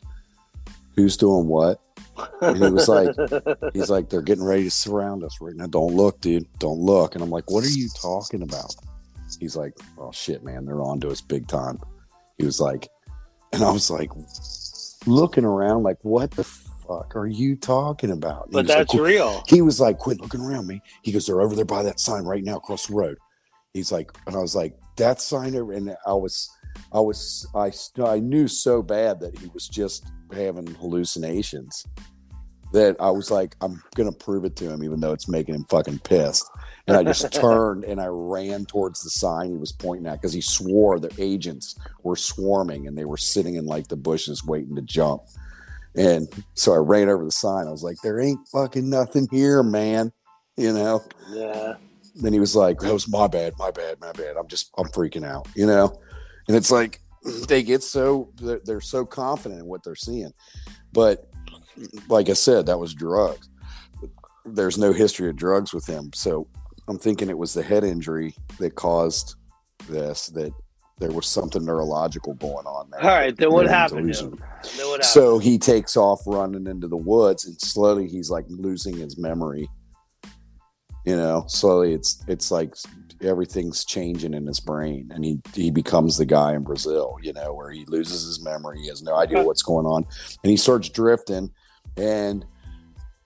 "Who's doing what?" And he was like, He's like, they're getting ready to surround us right now. Don't look, dude. Don't look. And I'm like, what are you talking about? He's like, oh shit, man, they're on to us big time. He was like, and I was like, looking around, like, what the fuck are you talking about? And but was like, that's real. he was like, quit looking around me. He goes, they're over there by that sign right now across the road. He's like, and I was like, that sign over, and I was, I was, I, I knew so bad that he was just having hallucinations that I was like, I'm gonna prove it to him, even though it's making him fucking pissed. And I just turned and I ran towards the sign he was pointing at because he swore the agents were swarming and they were sitting in like the bushes waiting to jump. And so I ran over the sign. I was like, there ain't fucking nothing here, man. You know? Yeah. Then he was like, that was my bad, my bad, my bad. I'm just, I'm freaking out, you know? And it's like, they get so, they're, they're so confident in what they're seeing. But like I said, that was drugs. There's no history of drugs with him. So I'm thinking it was the head injury that caused this, that there was something neurological going on there. All right. Then what happened to him? Then what happened? So he takes off running into the woods, and slowly he's like losing his memory. You know, slowly it's it's like everything's changing in his brain, and he he becomes the guy in Brazil. You know, where he loses his memory, he has no idea what's going on, and he starts drifting. And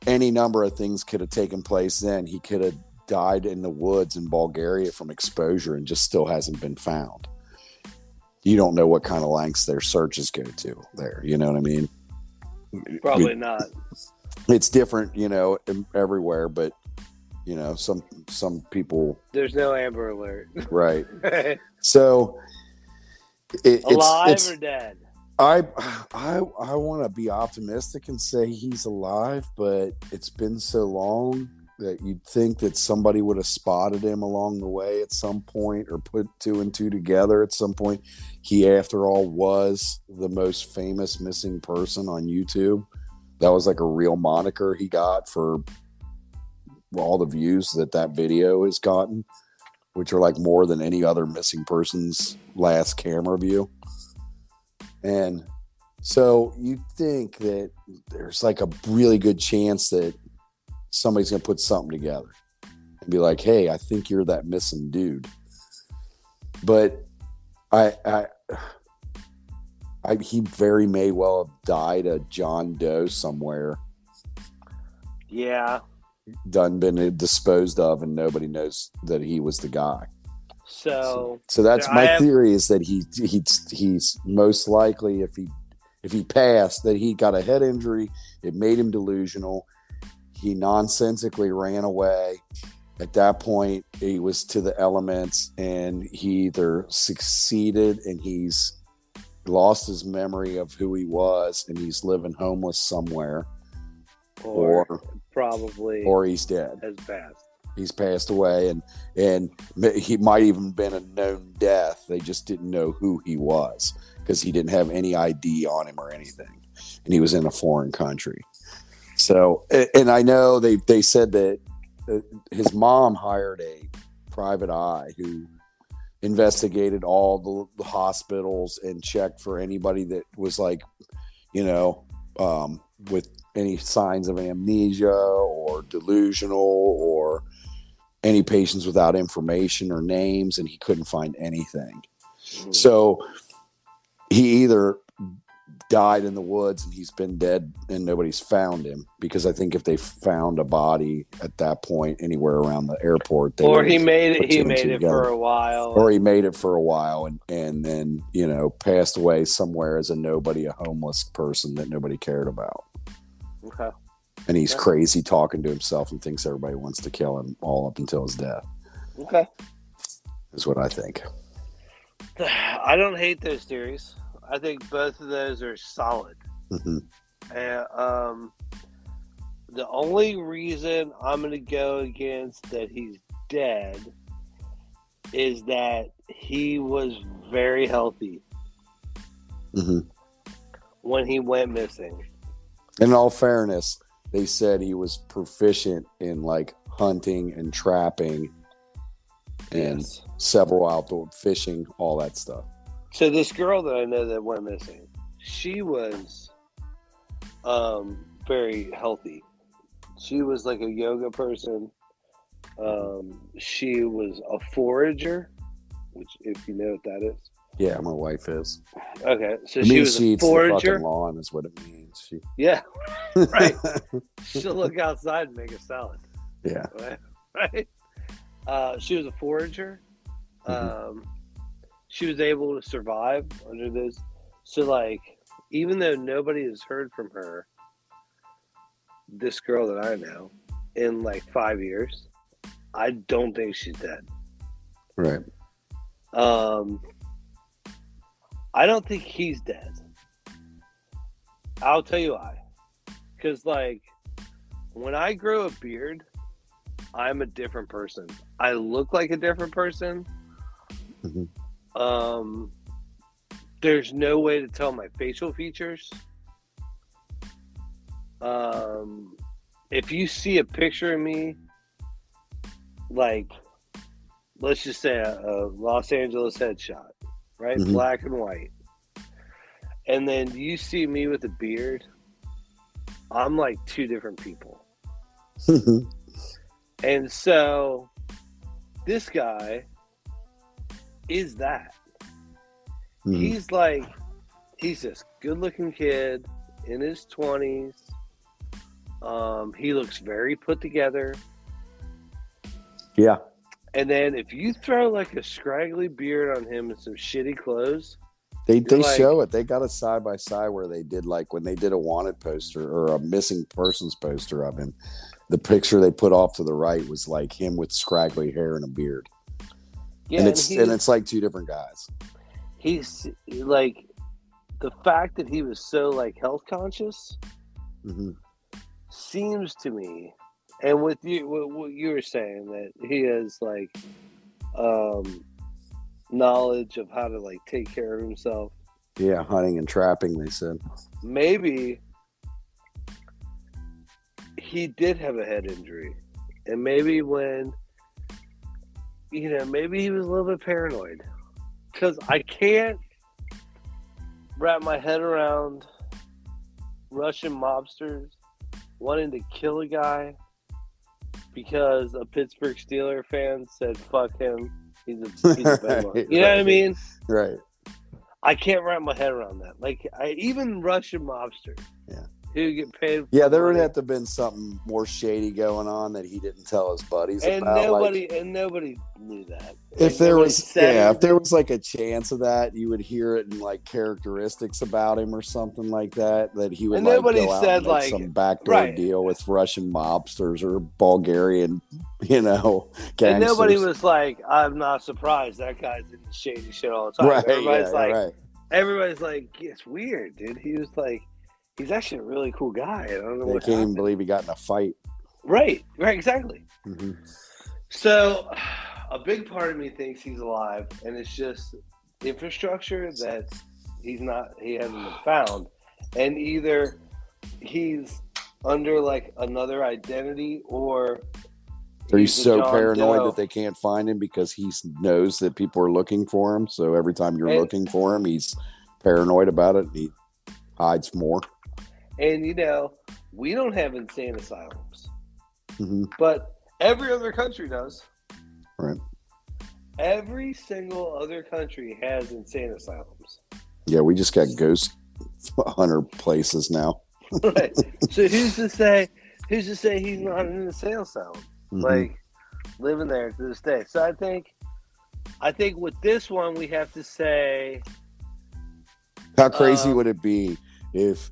any number of things could have taken place. Then he could have died in the woods in Bulgaria from exposure, and just still hasn't been found. You don't know what kind of lengths their searches go to there. You know what I mean? Probably not. it's different, you know, everywhere, but you know, some some people, There's no Amber Alert. right? So it, it's, Alive it's or dead? I I I want to be optimistic and say he's alive, but it's been so long that you'd think that somebody would have spotted him along the way at some point or put two and two together at some point. He, after all, was the most famous missing person on YouTube. That was like a real moniker he got for all the views that that video has gotten, which are like more than any other missing person's last camera view. And so you think that there's like a really good chance that somebody's going to put something together and be like, "Hey, I think you're that missing dude." But I, I, I he very may well have died a John Doe somewhere, Yeah. Done been disposed of, and nobody knows that he was the guy. So So that's my have- theory is that he he's he's most likely if he if he passed that he got a head injury, it made him delusional. He nonsensically ran away. At that point, he was to the elements, and he either succeeded and he's lost his memory of who he was, and he's living homeless somewhere, or, or probably or he's dead. has passed. he's passed away and and he might even been a known death they just didn't know who he was because he didn't have any id on him or anything and he was in a foreign country so and i know they they said that uh, his mom hired a private eye who investigated all the, the hospitals and checked for anybody that was like you know um, with any signs of amnesia or delusional or any patients without information or names and he couldn't find anything Mhm. so he either died in the woods and he's been dead and nobody's found him because I think if they found a body at that point anywhere around the airport, they or he made it. He made it together. for a while. or he made it for a while and and then you know passed away somewhere as a nobody, a homeless person that nobody cared about. Okay. And he's Yeah. crazy talking to himself and thinks everybody wants to kill him all up until his death. Okay. Is what I think. I don't hate those theories. I think both of those are solid. hmm And um, the only reason I'm going to go against that he's dead is that he was very healthy hmm when he went missing. In all fairness, they said he was proficient in like hunting and trapping and Yes. several outdoor fishing, all that stuff. So this girl that I know that went missing, she was um, very healthy. She was like a yoga person. Um, she was a forager, which if you know what that is. Yeah, my wife is. Okay, so It she was she a forager. lawn, is what it means. She, Yeah, right. She'll look outside and make a salad. yeah. right? Uh, she was a forager. Mhm. Um, she was able to survive under this. So, like, even though nobody has heard from her, this girl that I know, in like five years, I don't think she's dead. Right. Um, I don't think he's dead. I'll tell you why. Because, like, when I grow a beard, I'm a different person. I look like a different person. Mhm. Um, there's no way to tell my facial features. Um, if you see a picture of me, like, let's just say a, a Los Angeles headshot, right? Mhm. Black and white. And then you see me with a beard, I'm like two different people. And so this guy is that. Mhm. He's like, he's this good looking kid in his 20s. Um, he looks very put together. yeah. And then if you throw like a scraggly beard on him and some shitty clothes, They they like- show it. They got a side by side where they did like when they did a wanted poster or a missing persons poster of him. The picture they put off to the right was like him with scraggly hair and a beard, yeah, and it's he- and it's like two different guys. he's like the fact that he was so like health conscious hmm seems to me and with you what, what you were saying that he has like um knowledge of how to like take care of himself Yeah, hunting and trapping. They said. maybe he did have a head injury and maybe when you know maybe he was a little bit paranoid because i can't wrap my head around russian mobsters wanting to kill a guy because a pittsburgh steeler fan said fuck him he's a, he's a bad one. Right, you know what i mean Right. I can't wrap my head around that. Like, I, even Russian mobsters, Yeah. Who get paid. Yeah, there would have to have been something more shady going on that he didn't tell his buddies and about. like- nobody and nobody knew that. if Like, there was yeah if there was like a chance of that you would hear it in like characteristics about him or something like that that he would And like nobody said, like- some backdoor right. deal with russian mobsters or bulgarian you know and nobody was like, "I'm not surprised that guy's in shady shit all the time." right everybody's yeah, like, right everybody's like, "It's weird, dude." He was like, "He's actually a really cool guy." I don't know they can't even believe he got in a fight Right, right, exactly. Mhm. So, a big part of me thinks he's alive, and it's just infrastructure that he's not, he hasn't been found, and either he's under like another identity or Are you he's so paranoid Doe. that they can't find him because he knows that people are looking for him? So every time you're And- looking for him, he's paranoid about it. He hides more. And you know, we don't have insane asylums, hmm but every other country does. Right. Every single other country has insane asylums. Yeah, we just got ghost hundred places now. right. So who's to say? Who's to say he's not in the sales zone? Mhm. Like living there to this day. So I think, I think with this one we have to say, How crazy Uh, would it be if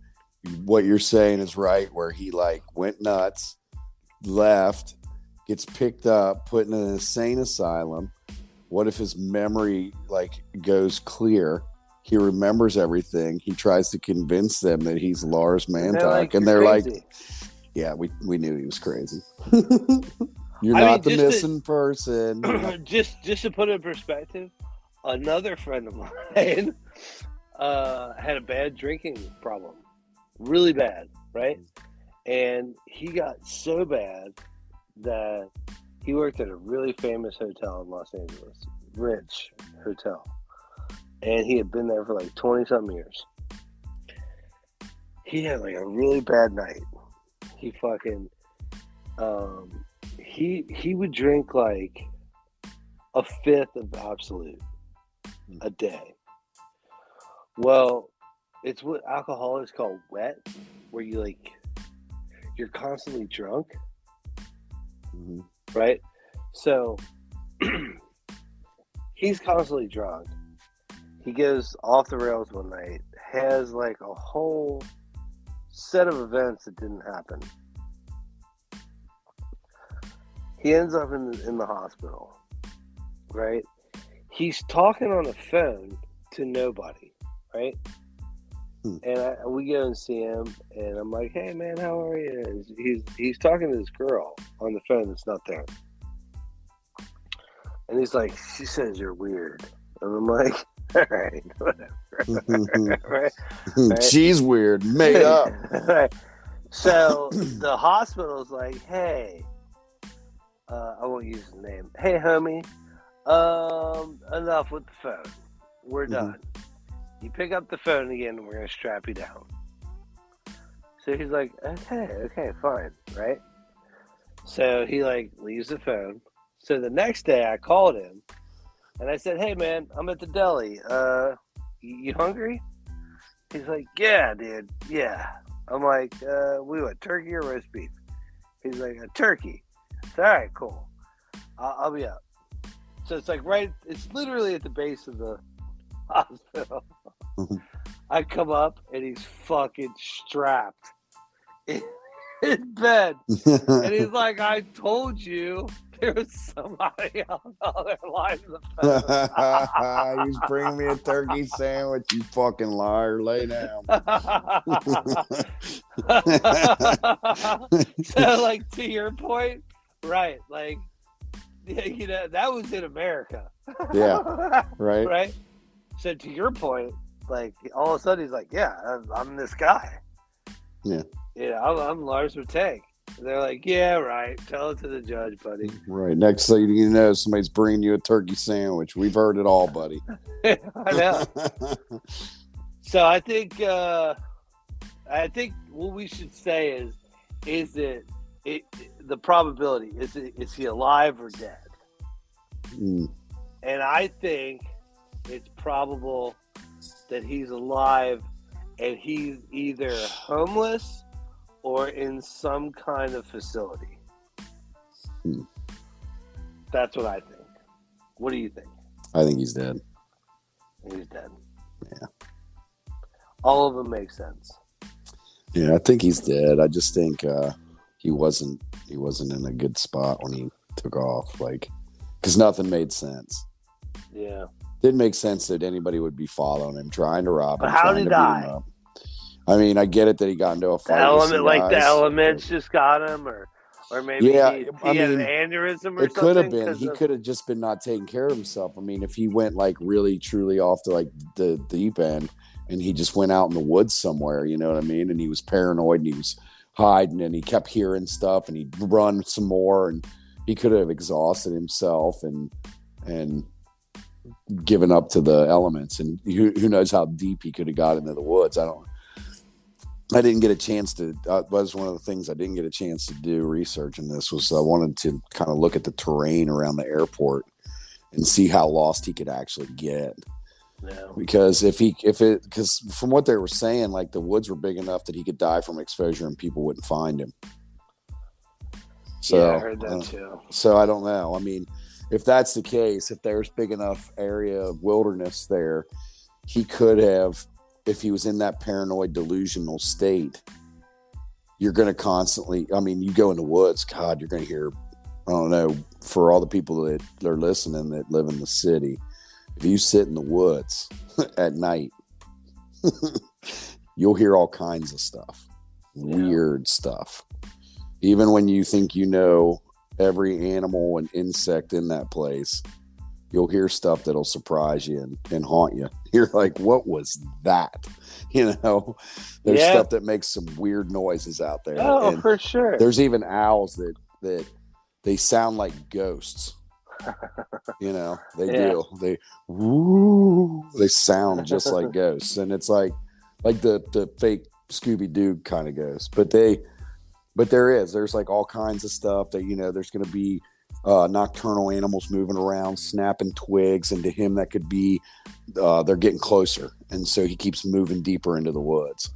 what you're saying is right, where he like went nuts, left, gets picked up, put in an insane asylum? What if his memory like goes clear? He remembers everything. He tries to convince them that he's Lars and Mittank, they're like, and "You're they're like, "Yeah, we we knew he was crazy. you're I not mean, the just to- missing person." just just to put it in perspective, another friend of mine uh, had a bad drinking problem, really bad, right? And he got so bad that he worked at a really famous hotel in Los Angeles, rich hotel, and he had been there for like twenty something years. He had like a really bad night. He fucking um he he would drink like a fifth of Absolut a day. Well, it's what alcohol is called wet, where you like you're constantly drunk, Mhm. right? So he's constantly drunk. He goes off the rails one night, has like a whole set of events that didn't happen. He ends up in the, in the hospital, right? He's talking on the phone to nobody, right? Hmm. And I, we go and see him, and I'm like, "Hey, man, how are you?" And he's he's talking to this girl on the phone that's not there, and he's like, "She says you're weird," and I'm like, "All right, whatever." right? Right. She's weird, made up. right. So the hospital's like, hey, uh, I won't use the name. Hey, homie, um, enough with the phone. We're Mhm. done. You pick up the phone again, and we're gonna strap you down. So he's like, okay, okay, fine, right? So he like leaves the phone. So the next day, I called him, and I said, hey, man, I'm at the deli. Uh, you you hungry? He's like, yeah, dude, yeah. I'm like, uh, we want turkey or roast beef? He's like, a turkey. It's all right, cool. I'll, I'll be up. So it's like right, it's literally at the base of the hospital. I come up and he's fucking strapped in his bed. And he's like, I told you there was somebody on the other line of the phone. He's bringing me a turkey sandwich, you fucking liar. Lay down. so like to your point right like you know that was in america Yeah. Right? right so to your point like all of a sudden he's like yeah i'm, I'm this guy Yeah. Yeah, i'm, I'm lars Mittank. they're like yeah right tell it to the judge buddy Right. Next thing you know, somebody's bringing you a turkey sandwich. We've heard it all, buddy. i know so i think uh i think what we should say is is it it the probability is it is he alive or dead Mm, And I think it's probable that he's alive and he's either homeless or in some kind of facility. Hmm. That's what I think. What do you think? I think he's dead. He's dead. Yeah. All of them make sense. Yeah, I think he's dead. I just think uh, he wasn't he wasn't in a good spot when he took off. Like, because nothing made sense. Yeah. Didn't make sense that anybody would be following him, trying to rob him. But how did to he beat die? him up. I mean, I get it that he got into a fight. with element like the elements just got him or or maybe Yeah, he, he I had mean, an aneurysm or It could have been He of- could have just been not taking care of himself. I mean, if he went like really truly off to like the deep end and he just went out in the woods somewhere, you know what I mean? And he was paranoid and he was hiding and he kept hearing stuff and he'd run some more and he could have exhausted himself and and given up to the elements and who, who knows how deep he could have got into the woods. I don't I didn't get a chance to. That was one of the things I didn't get a chance to do research in this. Was I wanted to kind of look at the terrain around the airport and see how lost he could actually get. No. because if he if it because from what they were saying, like the woods were big enough that he could die from exposure and people wouldn't find him. So yeah, I heard that uh, too. so I don't know. I mean, if that's the case, if there's big enough area of wilderness there, he could have, if he was in that paranoid delusional state, you're going to constantly, I mean, you go in the woods, God, you're going to hear, I don't know, for all the people that are listening that live in the city, if you sit in the woods at night, you'll hear all kinds of stuff, Yeah. weird stuff. Even when you think you know every animal and insect in that place, you'll hear stuff that'll surprise you and, and haunt you. You're like, what was that? You know, there's Yeah. stuff that makes some weird noises out there. Oh, and for sure. there's even owls that, that they sound like ghosts. you know, they Yeah. do. They woo, they sound just like ghosts. And it's like like the the fake Scooby Doo kind of ghost. But they but there is. There's like all kinds of stuff that, you know, there's gonna be uh, nocturnal animals moving around, snapping twigs, and to him that could be uh, they're getting closer, and so he keeps moving deeper into the woods.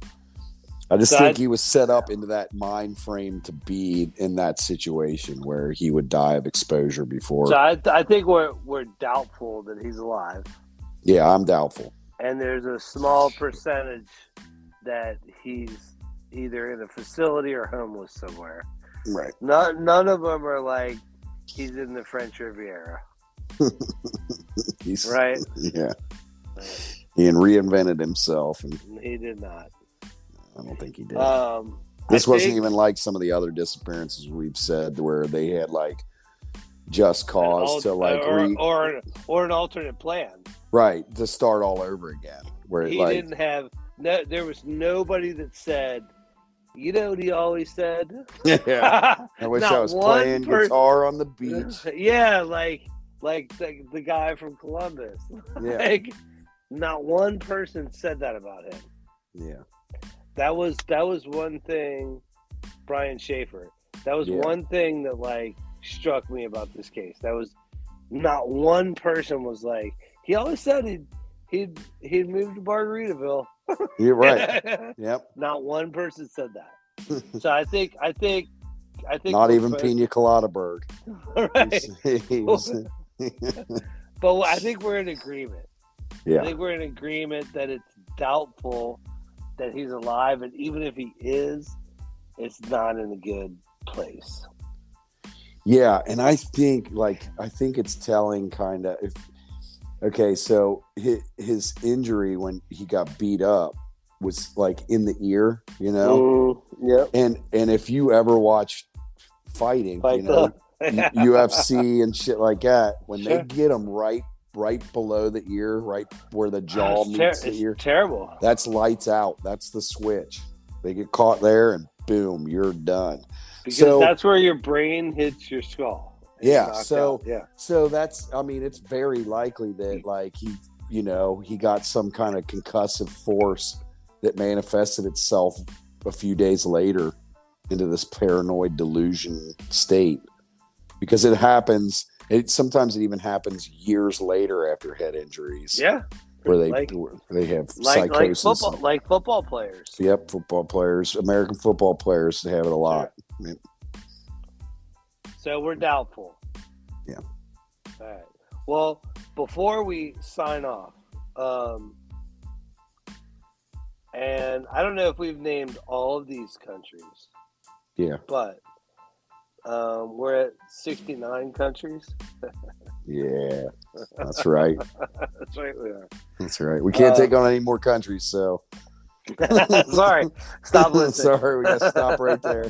I just So think I- he was set up into that mind frame to be in that situation where he would die of exposure before. So I, I think we're we're doubtful that he's alive, yeah, I'm doubtful. and there's a small percentage that he's either in a facility or homeless somewhere. Right. None none of them are like he's in the French Riviera, He's right? Yeah. He reinvented himself, and He did not. I don't think he did. Um, this I wasn't think even like some of the other disappearances we've said where they had like just cause al- to like or, re- or or an alternate plan. right to start all over again. Where He like didn't have no. There was nobody that said, you know what he always said. yeah, I wish I was playing person- guitar on the beach. yeah, like like the, the guy from Columbus. Yeah, like not one person said that about him. yeah, That was that was one thing Brian Shaffer. That was Yeah. one thing that like struck me about this case. That was not one person was like he always said he'd he'd he'd moved to Margaritaville. You're right. Yep, not one person said that. so I think I think I think not even Pina Colada Berg. right. But I think we're in agreement. Yeah. I think we're in agreement that it's doubtful that he's alive, and even if he is, it's not in a good place. Yeah, and I think like I think it's telling kind of if okay, so his, his injury when he got beat up was like in the ear, you know. Mm, yep. And and if you ever watch fighting, Fight you know, the- UFC and shit like that, when Sure. they get them right right below the ear, right where the jaw ter- meets the it's ear, terrible. that's lights out. That's the switch. They get caught there and boom, you're done. Because So- that's where your brain hits your skull. Yeah, so- out. yeah, So that's, I mean, it's very likely that like he, you know, he got some kind of concussive force that manifested itself a few days later into this paranoid delusion state because it happens. It sometimes it even happens years later after head injuries yeah, where they like where they have like like psychosis. football, like football players. Yep, football players, American football players have it a lot. So we're doubtful. Yeah. All right. Well, before we sign off, um, and I don't know if we've named all of these countries, Yeah, but um, we're at 69 countries. yeah, that's right. That's right, we are. That's right. We can't Uh, take on any more countries, so Sorry, stop listening. Sorry, we got to stop right there.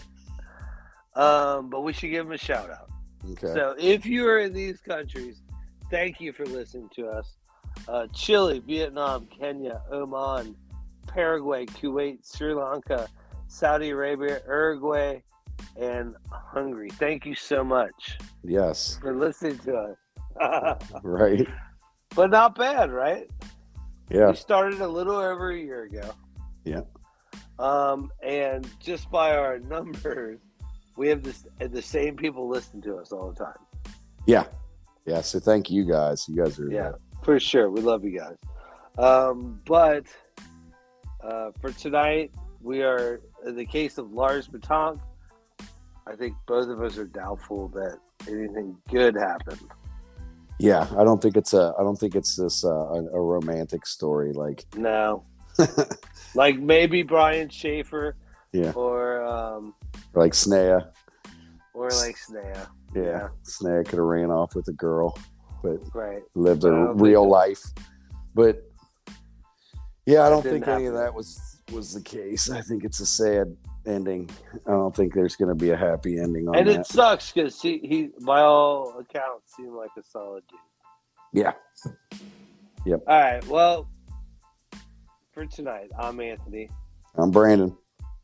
Um, but we should give them a shout out. Okay. So if you are in these countries, thank you for listening to us. Uh, Chile, Vietnam, Kenya, Oman, Paraguay, Kuwait, Sri Lanka, Saudi Arabia, Uruguay, and Hungary. Thank you so much yes. for listening to us. Right. but not bad, right? Yeah. We started a little over a year ago. Yeah. Um, and just by our numbers, we have this the same people listen to us all the time. Yeah. Yeah. So thank you guys. You guys are Yeah, for sure. We love you guys. Um, but uh, for tonight, we are in the case of Lars Mittank. I think both of us are doubtful that anything good happened. Yeah, I don't think it's a. I don't think it's this uh, a, a romantic story. Like No, like maybe Brian Shaffer Yeah. or um, like Sneha. or like Sneha. Yeah, Yeah. Sneha could have ran off with a girl, but Right. lived a real that- life. But yeah, I don't think any of that was was the case. I think it's a sad ending. I don't think there's going to be a happy ending on And that. it sucks because he, he, by all accounts, seemed like a solid dude. yeah, Yep. All right. Well, for tonight, I'm Anthony, I'm Brandon.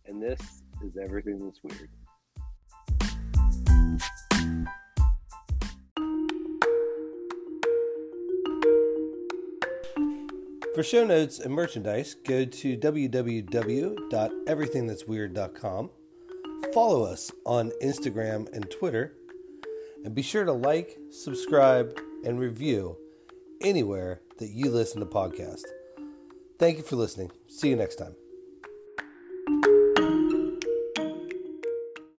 and this is everything that's weird. For show notes and merchandise, go to www.everythingthat'sweird.com. Follow us on Instagram and Twitter, and be sure to like, subscribe, and review anywhere that you listen to podcasts. Thank you for listening. See you next time.